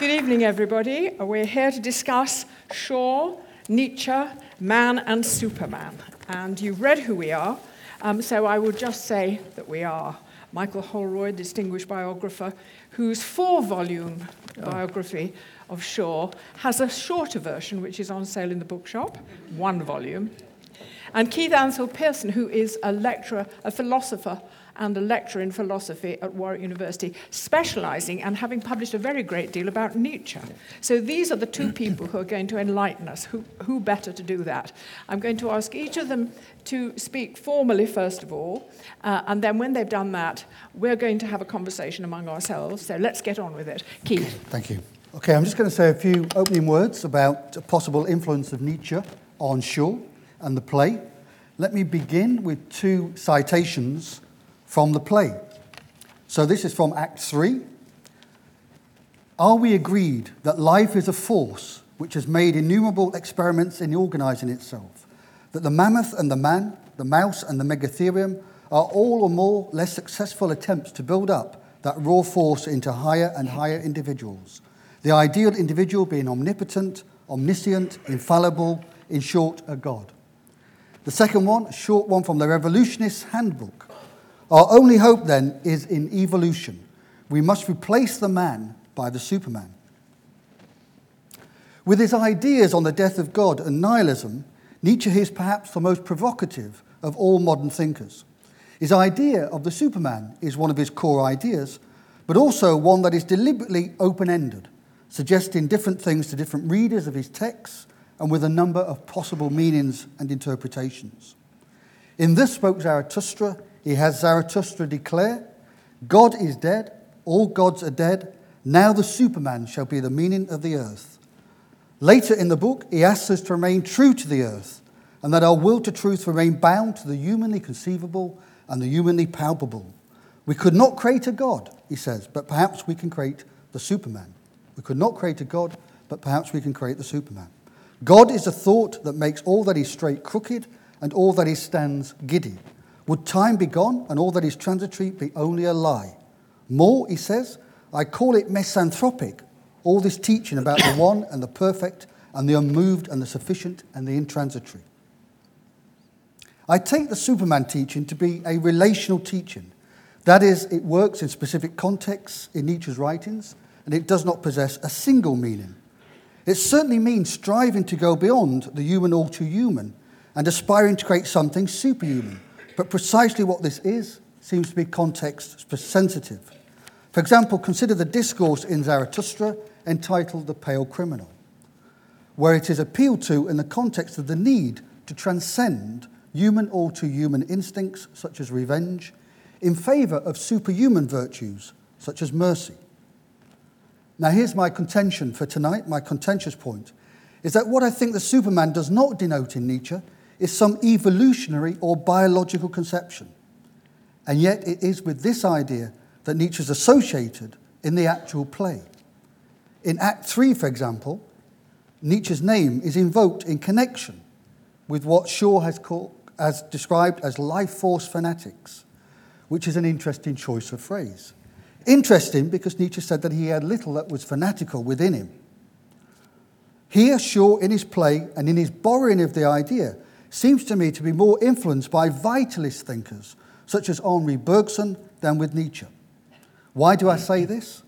Good evening, everybody. We're here to discuss Shaw, Nietzsche, man and Superman. And you've read who we are, um, so I will just say that we are Michael Holroyd, distinguished biographer, whose four volume biography of Shaw has a shorter version which is on sale in the bookshop, one volume. And Keith Ansell Pearson, who is a lecturer, a philosopher and a lecturer in philosophy at Warwick University, specializing and having published a very great deal about Nietzsche. So these are the two people who are going to enlighten us. Who, who better to do that? I'm going to ask each of them to speak formally, first of all, uh, and then when they've done that, we're going to have a conversation among ourselves. So let's get on with it. Keith. Thank you. Okay, I'm just going to say a few opening words about a possible influence of Nietzsche on Shaw and the play. Let me begin with two citations from the play. So this is from Act 3. Are we agreed that life is a force which has made innumerable experiments in organizing itself? That the mammoth and the man, the mouse and the megatherium are all or more less successful attempts to build up that raw force into higher and higher individuals? The ideal individual being omnipotent, omniscient, infallible, in short, a god. The second one, a short one from the Revolutionist's Handbook. Our only hope then is in evolution. We must replace the man by the Superman. With his ideas on the death of God and nihilism, Nietzsche is perhaps the most provocative of all modern thinkers. His idea of the Superman is one of his core ideas, but also one that is deliberately open ended, suggesting different things to different readers of his texts and with a number of possible meanings and interpretations. In Thus Spoke Zarathustra he has Zarathustra declare, God is dead, all gods are dead, now the Superman shall be the meaning of the earth. Later in the book, he asks us to remain true to the earth and that our will to truth remain bound to the humanly conceivable and the humanly palpable. We could not create a God, he says, but perhaps we can create the Superman. We could not create a God, but perhaps we can create the Superman. God is a thought that makes all that is straight crooked and all that is stands giddy. Would time be gone and all that is transitory be only a lie? More, he says, I call it misanthropic, all this teaching about the one and the perfect and the unmoved and the sufficient and the intransitory. I take the Superman teaching to be a relational teaching. That is, it works in specific contexts in Nietzsche's writings, and it does not possess a single meaning. It certainly means striving to go beyond the human all too human and aspiring to create something superhuman but precisely what this is seems to be context sensitive. For example, consider the discourse in Zarathustra entitled The Pale Criminal, where it is appealed to in the context of the need to transcend human or to human instincts, such as revenge, in favour of superhuman virtues, such as mercy. Now, here's my contention for tonight, my contentious point, is that what I think the Superman does not denote in Nietzsche is some evolutionary or biological conception. And yet, it is with this idea that Nietzsche is associated in the actual play. In Act 3, for example, Nietzsche's name is invoked in connection with what Shaw has, called, has described as life force fanatics, which is an interesting choice of phrase. Interesting because Nietzsche said that he had little that was fanatical within him. Here, Shaw, in his play and in his borrowing of the idea, seems to me to be more influenced by vitalist thinkers such as Henri Bergson than with Nietzsche. Why do I say this?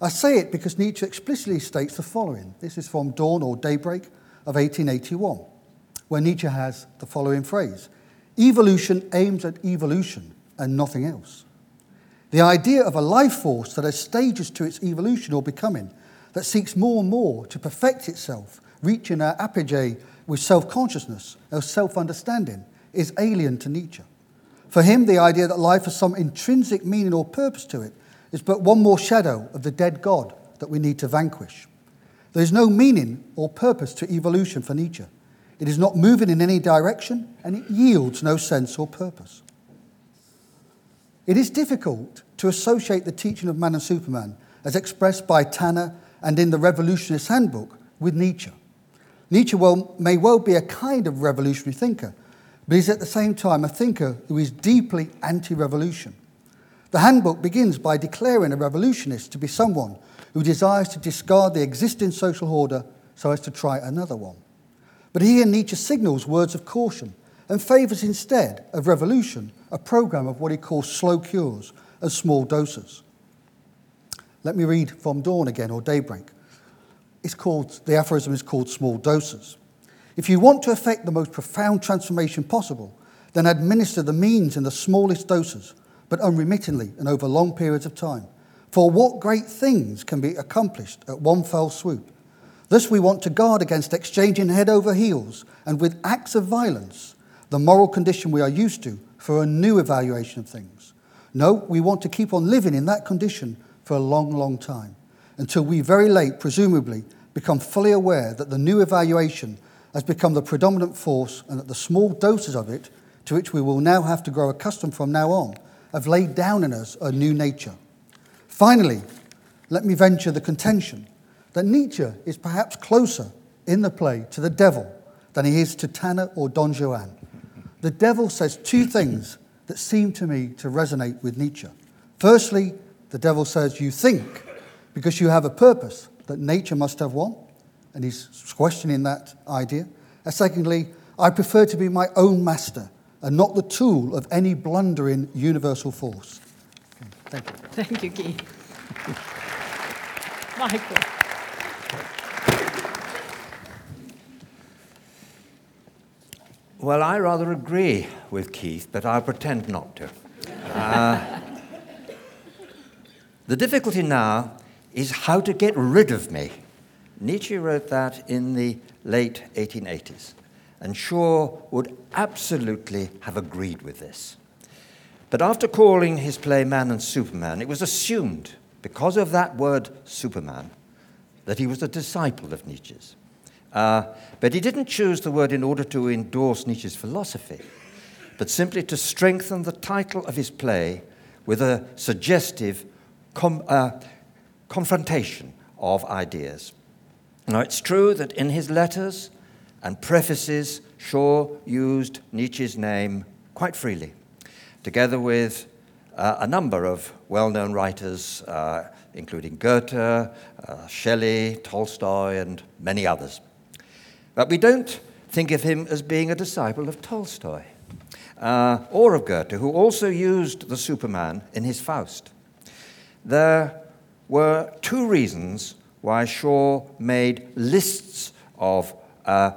I say it because Nietzsche explicitly states the following. This is from Dawn or Daybreak of 1881, where Nietzsche has the following phrase Evolution aims at evolution and nothing else. The idea of a life force that has stages to its evolution or becoming, that seeks more and more to perfect itself, reaching an apogee with self consciousness or self understanding is alien to Nietzsche. For him, the idea that life has some intrinsic meaning or purpose to it is but one more shadow of the dead God that we need to vanquish. There is no meaning or purpose to evolution for Nietzsche. It is not moving in any direction and it yields no sense or purpose. It is difficult to associate the teaching of man and Superman as expressed by Tanner and in the Revolutionist Handbook with Nietzsche. Nietzsche well, may well be a kind of revolutionary thinker, but he's at the same time a thinker who is deeply anti revolution. The handbook begins by declaring a revolutionist to be someone who desires to discard the existing social order so as to try another one. But here Nietzsche signals words of caution and favours instead of revolution a program of what he calls slow cures and small doses. Let me read from Dawn again, or Daybreak. It's called, the aphorism is called small doses. If you want to effect the most profound transformation possible, then administer the means in the smallest doses, but unremittingly and over long periods of time. For what great things can be accomplished at one fell swoop? Thus, we want to guard against exchanging head over heels and with acts of violence the moral condition we are used to for a new evaluation of things. No, we want to keep on living in that condition for a long, long time until we very late, presumably, become fully aware that the new evaluation has become the predominant force and that the small doses of it, to which we will now have to grow accustomed from now on, have laid down in us a new nature. Finally, let me venture the contention that Nietzsche is perhaps closer in the play to the devil than he is to Tanner or Don Juan. The devil says two things that seem to me to resonate with Nietzsche. Firstly, the devil says, You think because you have a purpose that nature must have one, and he's questioning that idea. And secondly, I prefer to be my own master and not the tool of any blundering universal force. Thank you. Thank you, Guy. Michael. Well, I rather agree with Keith, but I'll pretend not to. Uh, the difficulty now is how to get rid of me. Nietzsche wrote that in the late 1880s, and Shaw would absolutely have agreed with this. But after calling his play Man and Superman, it was assumed, because of that word Superman, that he was a disciple of Nietzsche's. Uh, but he didn't choose the word in order to endorse Nietzsche's philosophy, but simply to strengthen the title of his play with a suggestive com- uh, confrontation of ideas. Now, it's true that in his letters and prefaces, Shaw used Nietzsche's name quite freely together with uh, a number of well known writers, uh, including Goethe, uh, Shelley, Tolstoy, and many others. But we don't think of him as being a disciple of Tolstoy uh, or of Goethe, who also used the Superman in his Faust. There were two reasons why Shaw made lists of uh,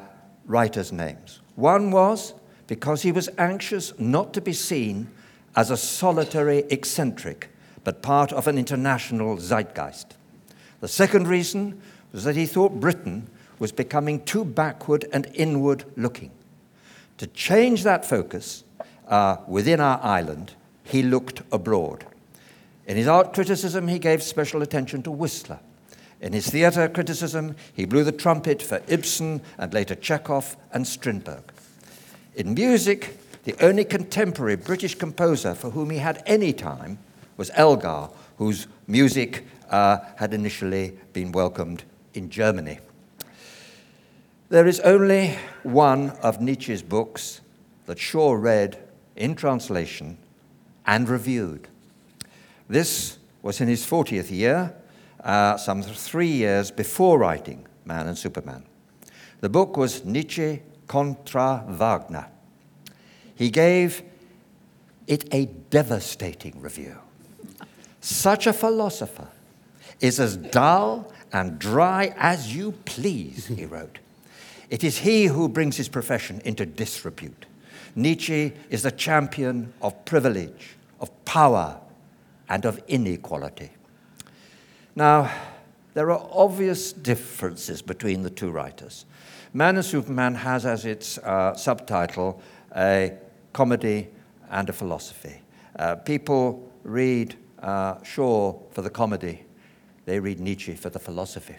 writers' names. One was because he was anxious not to be seen as a solitary eccentric, but part of an international zeitgeist. The second reason was that he thought Britain was becoming too backward and inward looking. To change that focus uh, within our island, he looked abroad. In his art criticism, he gave special attention to Whistler. In his theatre criticism, he blew the trumpet for Ibsen and later Chekhov and Strindberg. In music, the only contemporary British composer for whom he had any time was Elgar, whose music uh, had initially been welcomed in Germany. There is only one of Nietzsche's books that Shaw read in translation and reviewed. This was in his 40th year, uh, some three years before writing Man and Superman. The book was Nietzsche contra Wagner. He gave it a devastating review. Such a philosopher is as dull and dry as you please, he wrote. It is he who brings his profession into disrepute. Nietzsche is the champion of privilege, of power, and of inequality. Now, there are obvious differences between the two writers. Man and Superman has as its uh, subtitle a comedy and a philosophy. Uh, people read uh, Shaw for the comedy, they read Nietzsche for the philosophy.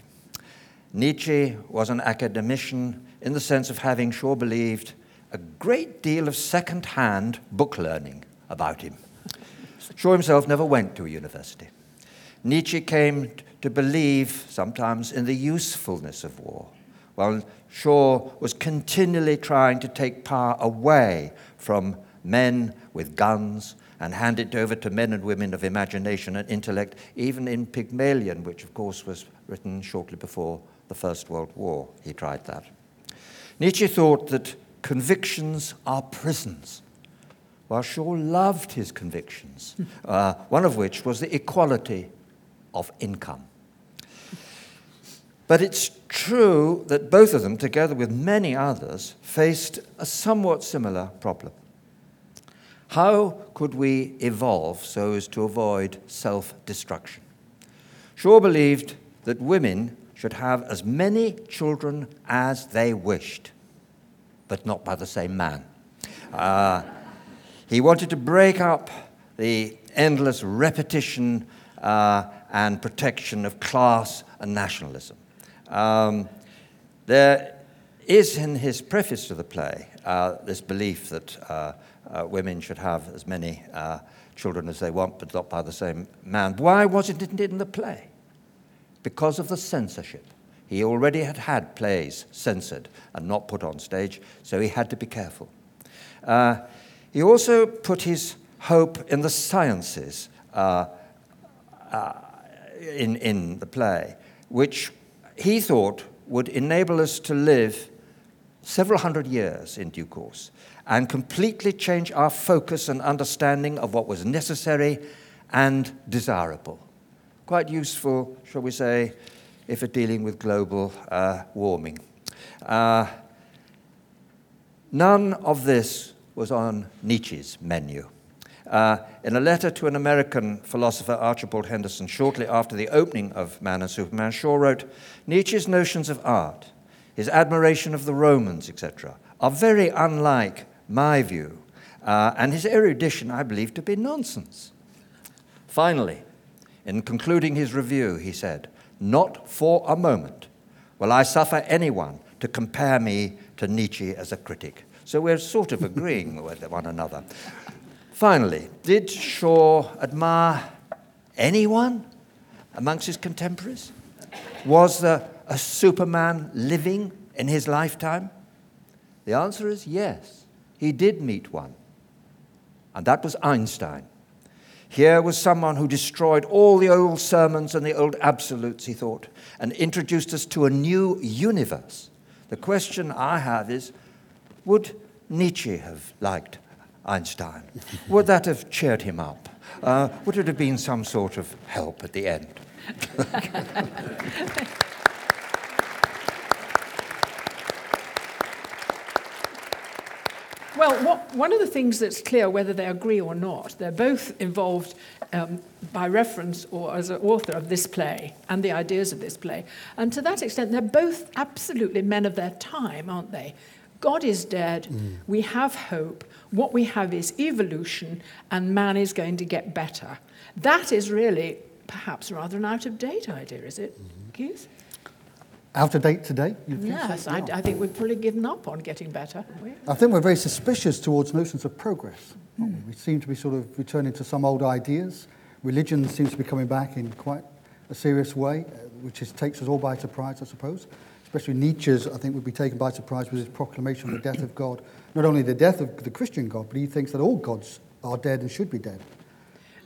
Nietzsche was an academician in the sense of having, Shaw believed, a great deal of second hand book learning about him. Shaw himself never went to a university. Nietzsche came to believe sometimes in the usefulness of war, while Shaw was continually trying to take power away from men with guns and hand it over to men and women of imagination and intellect, even in Pygmalion, which of course was written shortly before the First World War. He tried that. Nietzsche thought that convictions are prisons, while Shaw loved his convictions, uh, one of which was the equality of income. But it's true that both of them, together with many others, faced a somewhat similar problem. How could we evolve so as to avoid self destruction? Shaw believed that women should have as many children as they wished, but not by the same man. Uh, he wanted to break up the endless repetition uh, and protection of class and nationalism. Um, there is in his preface to the play uh, this belief that uh, uh, women should have as many uh, children as they want, but not by the same man. Why wasn't it in the play? Because of the censorship. He already had had plays censored and not put on stage, so he had to be careful. Uh, he also put his hope in the sciences uh, uh, in, in the play, which he thought would enable us to live several hundred years in due course and completely change our focus and understanding of what was necessary and desirable. Quite useful, shall we say, if we're dealing with global uh, warming. Uh, none of this was on Nietzsche's menu. Uh, in a letter to an American philosopher, Archibald Henderson, shortly after the opening of Man and Superman, Shaw wrote Nietzsche's notions of art, his admiration of the Romans, etc., are very unlike my view, uh, and his erudition I believe to be nonsense. Finally, in concluding his review, he said, Not for a moment will I suffer anyone to compare me to Nietzsche as a critic. So we're sort of agreeing with one another. Finally, did Shaw admire anyone amongst his contemporaries? Was there a Superman living in his lifetime? The answer is yes. He did meet one, and that was Einstein. Here was someone who destroyed all the old sermons and the old absolutes, he thought, and introduced us to a new universe. The question I have is would Nietzsche have liked Einstein? Would that have cheered him up? Uh, would it have been some sort of help at the end? Well, what, one of the things that's clear, whether they agree or not, they're both involved um, by reference or as an author of this play and the ideas of this play. And to that extent, they're both absolutely men of their time, aren't they? God is dead. Mm. We have hope. What we have is evolution, and man is going to get better. That is really perhaps rather an out of date idea, is it, mm-hmm. Keith? Out of date today? Yes, so? I, I, think we've probably given up on getting better. I think we're very suspicious towards notions of progress. Mm. We seem to be sort of returning to some old ideas. Religion seems to be coming back in quite a serious way, uh, which is, takes us all by surprise, I suppose especially Nietzsche's, I think, would be taken by surprise with his proclamation of the death of God. Not only the death of the Christian God, but he thinks that all gods are dead and should be dead.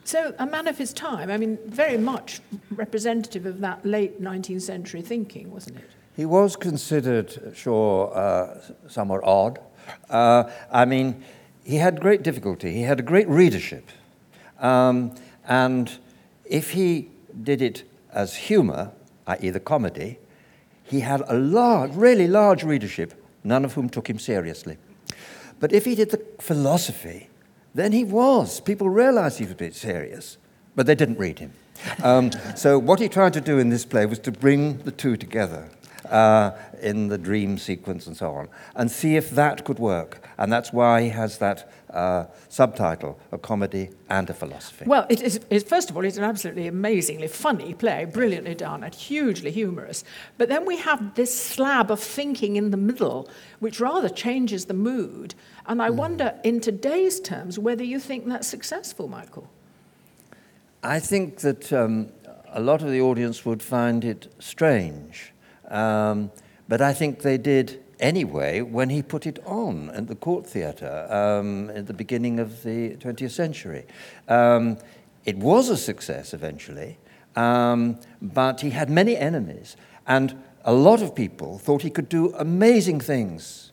So, a man of his time, I mean, very much representative of that late 19th century thinking, wasn't it? He was considered, sure, uh, somewhat odd. Uh, I mean, he had great difficulty. He had a great readership. Um, and if he did it as humor, i.e., the comedy, he had a large, really large readership, none of whom took him seriously. But if he did the philosophy, then he was. People realized he was a bit serious, but they didn't read him. Um, so, what he tried to do in this play was to bring the two together uh, in the dream sequence and so on, and see if that could work. And that's why he has that uh, subtitle, a comedy and a philosophy. Well, it is, it, first of all, it's an absolutely amazingly funny play, brilliantly done, and hugely humorous. But then we have this slab of thinking in the middle, which rather changes the mood. And I mm. wonder, in today's terms, whether you think that's successful, Michael. I think that um, a lot of the audience would find it strange. Um, but I think they did anyway when he put it on at the Court Theatre um, at the beginning of the 20th century. Um, it was a success eventually, um, but he had many enemies, and a lot of people thought he could do amazing things,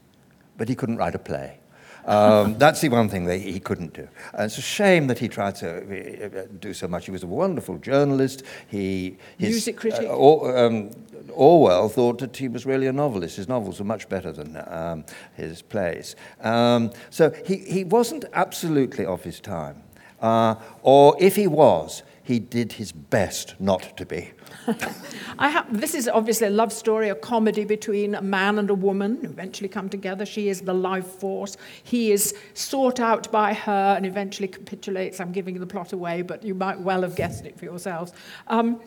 but he couldn't write a play. Um, that's the one thing that he couldn't do. And it's a shame that he tried to uh, do so much. He was a wonderful journalist. He, his, Music uh, critic. Uh, or, um, Orwell thought that he was really a novelist. His novels were much better than um, his plays. Um, so he, he wasn't absolutely of his time. Uh, or if he was, he did his best not to be. this is obviously a love story, a comedy between a man and a woman who eventually come together. She is the life force. He is sought out by her and eventually capitulates. I'm giving the plot away, but you might well have guessed it for yourselves. Um,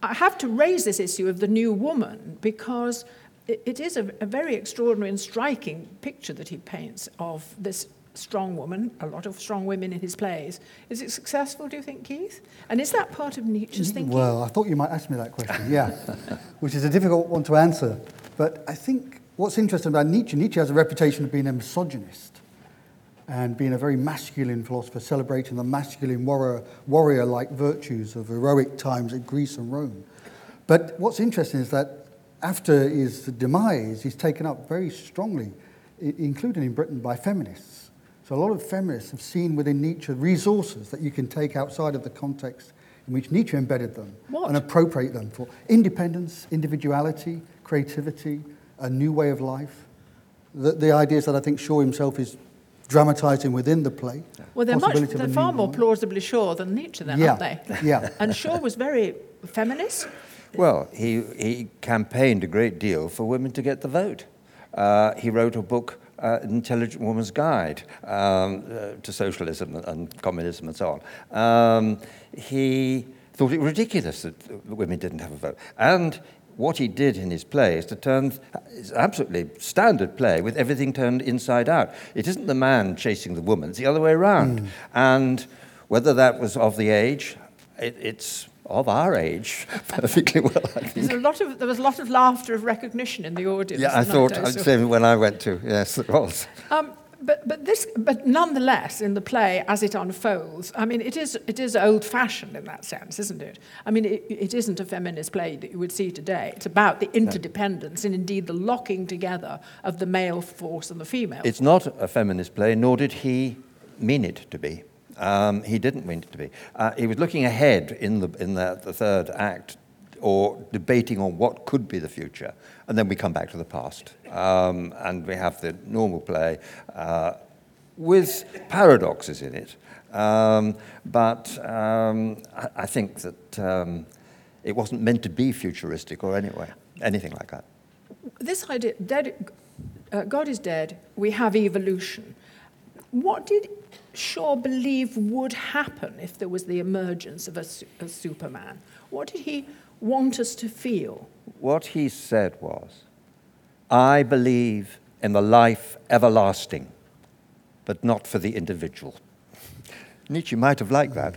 I have to raise this issue of the new woman because it, it is a, a very extraordinary and striking picture that he paints of this strong woman, a lot of strong women in his plays. Is it successful, do you think, Keith? And is that part of Nietzsche's thinking? Well, I thought you might ask me that question, yeah, which is a difficult one to answer. But I think what's interesting about Nietzsche, Nietzsche has a reputation of being a misogynist and being a very masculine philosopher, celebrating the masculine warrior, warrior-like virtues of heroic times in Greece and Rome. But what's interesting is that after his demise, he's taken up very strongly, including in Britain, by feminists. So a lot of feminists have seen within Nietzsche resources that you can take outside of the context in which Nietzsche embedded them what? and appropriate them for independence, individuality, creativity, a new way of life. The, the ideas that I think Shaw himself is dramatising within the play. Well, they're, much, they're far more plausibly Shaw than Nietzsche, then, yeah. aren't they? Yeah. and Shaw was very feminist. Well, he, he campaigned a great deal for women to get the vote. Uh, he wrote a book uh, Intelligent Woman's Guide um, uh, to Socialism and Communism and so on. Um, he thought it ridiculous that women didn't have a vote. And what he did in his play is to turn it's absolutely standard play with everything turned inside out. It isn't the man chasing the woman, it's the other way around. Mm. And whether that was of the age, it, it's of our age perfectly well. I think. A lot of, there was a lot of laughter of recognition in the audience. Yeah, I thought, say when I went to, yes, there was. Um, but, but, this, but nonetheless, in the play, as it unfolds, I mean, it is, it is old fashioned in that sense, isn't it? I mean, it, it isn't a feminist play that you would see today. It's about the interdependence and indeed the locking together of the male force and the female. It's not a feminist play, nor did he mean it to be. Um, he didn't mean it to be. Uh, he was looking ahead in, the, in the, the third act or debating on what could be the future. And then we come back to the past. Um, and we have the normal play uh, with paradoxes in it. Um, but um, I, I, think that um, it wasn't meant to be futuristic or anyway, anything like that. This idea, dead, uh, God is dead, we have evolution. What did Shaw believe would happen if there was the emergence of a, a Superman? What did he want us to feel? What he said was, I believe in the life everlasting, but not for the individual. Nietzsche might have liked that.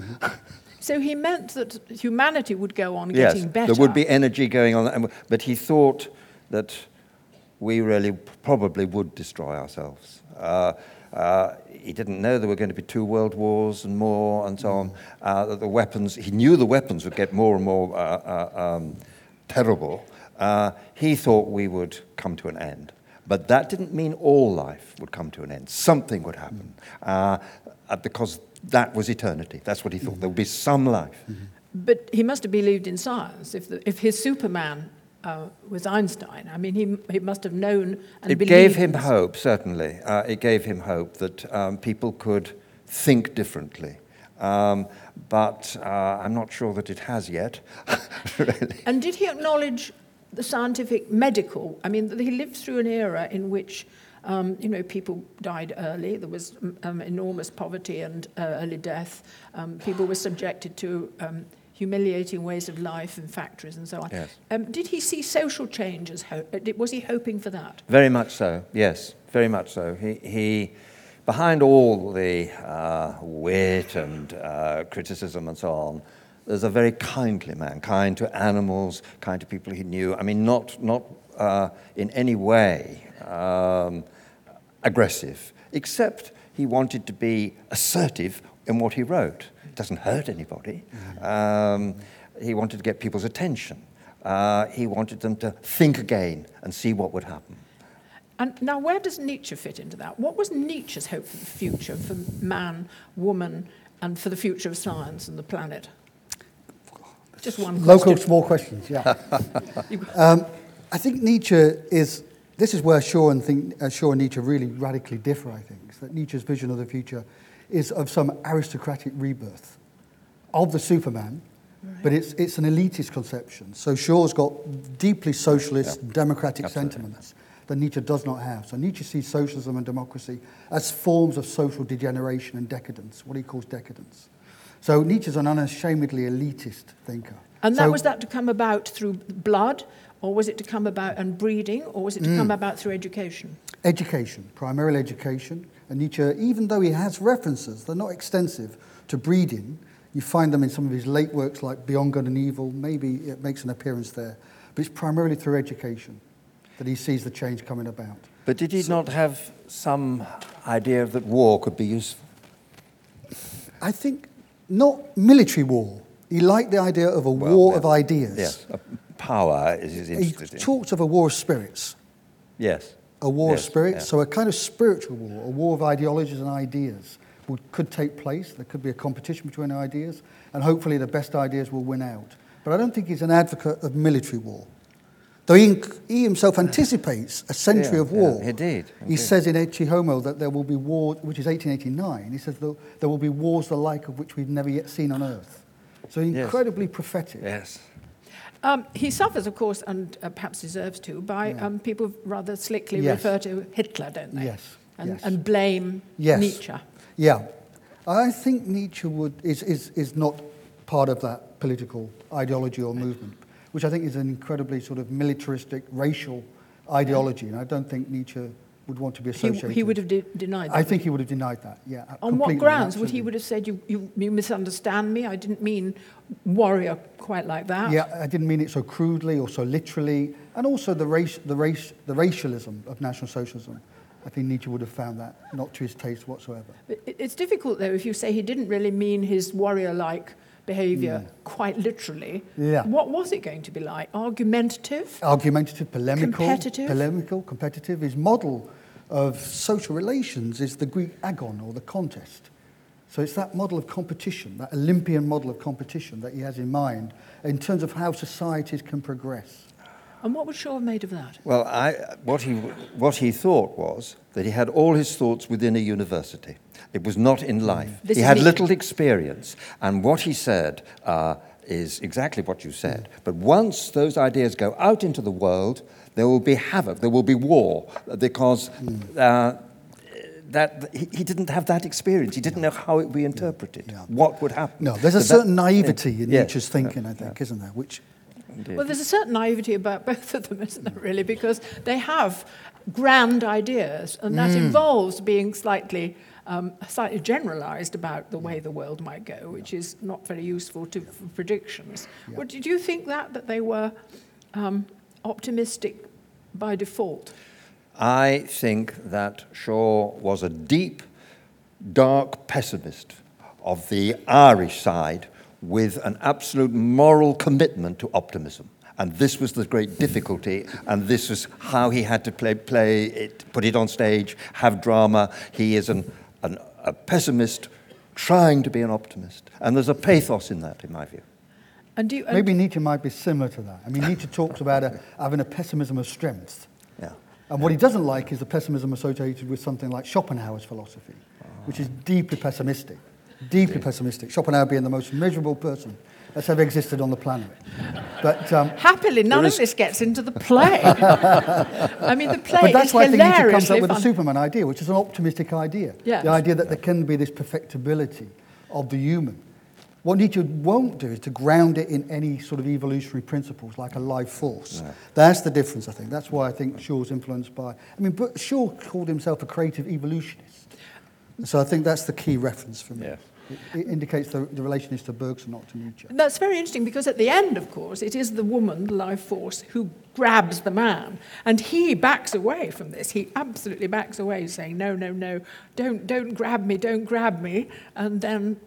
so he meant that humanity would go on getting yes, better. There would be energy going on, but he thought that we really probably would destroy ourselves. Uh, uh, he didn't know there were going to be two world wars and more and so on. Uh, the weapons, he knew the weapons would get more and more uh, uh um, terrible. Uh, he thought we would come to an end. But that didn't mean all life would come to an end. Something would happen because that was eternity. That's what he thought. There would be some life. But he must have believed in science. If, the, if his Superman uh, was Einstein. I mean, he, he must have known and It gave him hope, certainly. Uh, it gave him hope that um, people could think differently. Um, but uh, I'm not sure that it has yet, really. And did he acknowledge the scientific medical? I mean, he lived through an era in which um, you know, people died early. There was um, enormous poverty and uh, early death. Um, people were subjected to um, humiliating ways of life in factories and so on. Yes. Um, did he see social change as ho- uh, was he hoping for that? Very much so. Yes, very much so. He, he behind all the uh, wit and uh, criticism and so on, there's a very kindly man, kind to animals, kind to people he knew. I mean, not not uh, in any way um, aggressive, except he wanted to be assertive in what he wrote. It doesn't hurt anybody. Um, he wanted to get people's attention. Uh, he wanted them to think again and see what would happen. And now, where does Nietzsche fit into that? What was Nietzsche's hope for the future, for man, woman, and for the future of science and the planet? Just one Local question. small questions, yeah. um, I think Nietzsche is, this is where Shaw and, think, uh, Shaw and Nietzsche really radically differ, I think, is that Nietzsche's vision of the future is of some aristocratic rebirth of the Superman, but it's, it's an elitist conception. So Shaw's got deeply socialist, democratic Absolutely. sentiments that Nietzsche does not have. So Nietzsche sees socialism and democracy as forms of social degeneration and decadence, what he calls decadence. So Nietzsche's an unashamedly elitist thinker. And that So- was that to come about through blood, or was it to come about and breeding, or was it to Mm. come about through education? Education, primarily education. And Nietzsche, even though he has references, they're not extensive, to breeding. You find them in some of his late works like Beyond Good and Evil. Maybe it makes an appearance there. But it's primarily through education that he sees the change coming about. But did he not have some idea that war could be useful? I think not military war. He liked the idea of a Well, war yeah. of ideas. Yes, power is, is He interested in. talks of a war of spirits. Yes. A war Yes, of spirits, yeah. so a kind of spiritual war, a war of ideologies and ideas would, could take place. There could be a competition between ideas, and hopefully the best ideas will win out. But I don't think he's an advocate of military war. Though he, he himself anticipates a century Yeah, of war. yeah, he did, He says in Ecce Homo that there will be war, which is 1889, he says there, there will be wars the like of which we've never yet seen on earth. So Yes. incredibly prophetic. Yes. Um, he suffers, of course, and uh, perhaps deserves to, by Yeah. um, people rather slickly Yes. refer to Hitler, don't they? Yes, And, yes. and blame Yes. Nietzsche. Yeah. I think Nietzsche would, is, is, is not part of that political ideology or movement, which I think is an incredibly sort of militaristic, racial ideology. And I don't think Nietzsche would want to be associated. He, he would have de denied that. I think he would have denied that, yeah. Uh, On what grounds? Would he would have said, you, you, you misunderstand me, I didn't mean warrior quite like that. Yeah, I didn't mean it so crudely or so literally. And also the, race, the, race, the racialism of National Socialism. I think Nietzsche would have found that not to his taste whatsoever. It's difficult, though, if you say he didn't really mean his warrior-like behaviour mm. quite literally. Yeah. What was it going to be like? Argumentative? Argumentative, polemical. Competitive? Polemical, competitive. His model of social relations is the Greek agon or the contest. So it's that model of competition, that Olympian model of competition that he has in mind in terms of how societies can progress. And what would Shaw have made of that? Well, I, what, he, what he thought was that he had all his thoughts within a university. It was not in life. This he had me. little experience. And what he said uh, is exactly what you said. But once those ideas go out into the world, there will be havoc, there will be war, because uh, that, he, he didn't have that experience. He didn't know how it would be interpreted, Yeah. what would happen. No, there's a So that- certain naivety in Yeah. Nietzsche's thinking, Yeah. I think, isn't there? Which, Indeed. Well, there's a certain naivety about both of them, isn't there, really? Because they have grand ideas, and that involves being slightly, um, slightly generalized about the way the world might go, which is not very useful to for predictions. Yeah. Well, did you think that, that they were um, optimistic by default? I think that Shaw was a deep, dark pessimist of the Irish side with an absolute moral commitment to optimism. And this was the great difficulty, and this was how he had to play, play it, put it on stage, have drama. He is an, an, a pessimist trying to be an optimist. And there's a pathos in that, in my view. And do you, and- maybe Nietzsche might be similar to that. I mean, Nietzsche talks about a, having a pessimism of strength. Yeah. And what he doesn't like is the pessimism associated with something like Schopenhauer's philosophy, ah. which is deeply pessimistic. Deeply pessimistic. Schopenhauer being the most miserable person that's ever existed on the planet. But, um, Happily, none There of this gets into the play. I mean, the play but that's is why I think Nietzsche comes up with fun. the Superman idea, which is an optimistic idea. Yes. The idea that there can be this perfectibility of the human. What Nietzsche won't do is to ground it in any sort of evolutionary principles like a life force. That's the difference, I think. That's why I think Shaw's influenced by. I mean, but Shaw called himself a creative evolutionist. So I think that's the key reference for me. Yeah. It, it indicates the, the relation is to Bergson, not to Nietzsche. And that's very interesting because at the end, of course, it is the woman, the life force, who grabs the man. And he backs away from this. He absolutely backs away, saying, No, no, no, don't, don't grab me, don't grab me, and then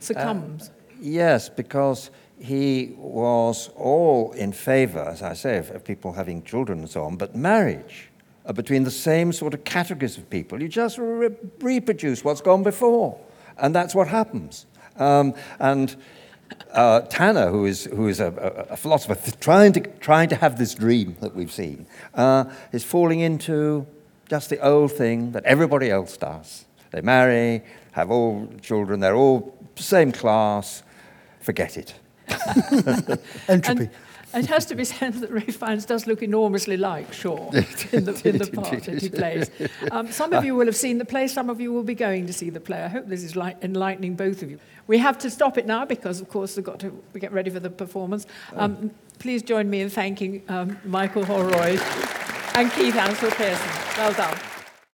succumbs. Uh, yes, because he was all in favor, as I say, of, of people having children and so on, but marriage uh, between the same sort of categories of people. You just re- reproduce what's gone before, and that's what happens. Um, and uh, Tanner, who is, who is a, a, a philosopher th- trying to, trying to have this dream that we've seen, uh, is falling into just the old thing that everybody else does. They marry, have all children, they're all same class, forget it. Entropy. And it has to be said that Ralph Fiennes does look enormously like Shaw in the, in the part that he plays. Um, some of you will have seen the play, some of you will be going to see the play. I hope this is light, enlightening both of you. We have to stop it now because, of course, we've got to get ready for the performance. Um, please join me in thanking um, Michael Holroyd and Keith Ansell Pearson. Well done.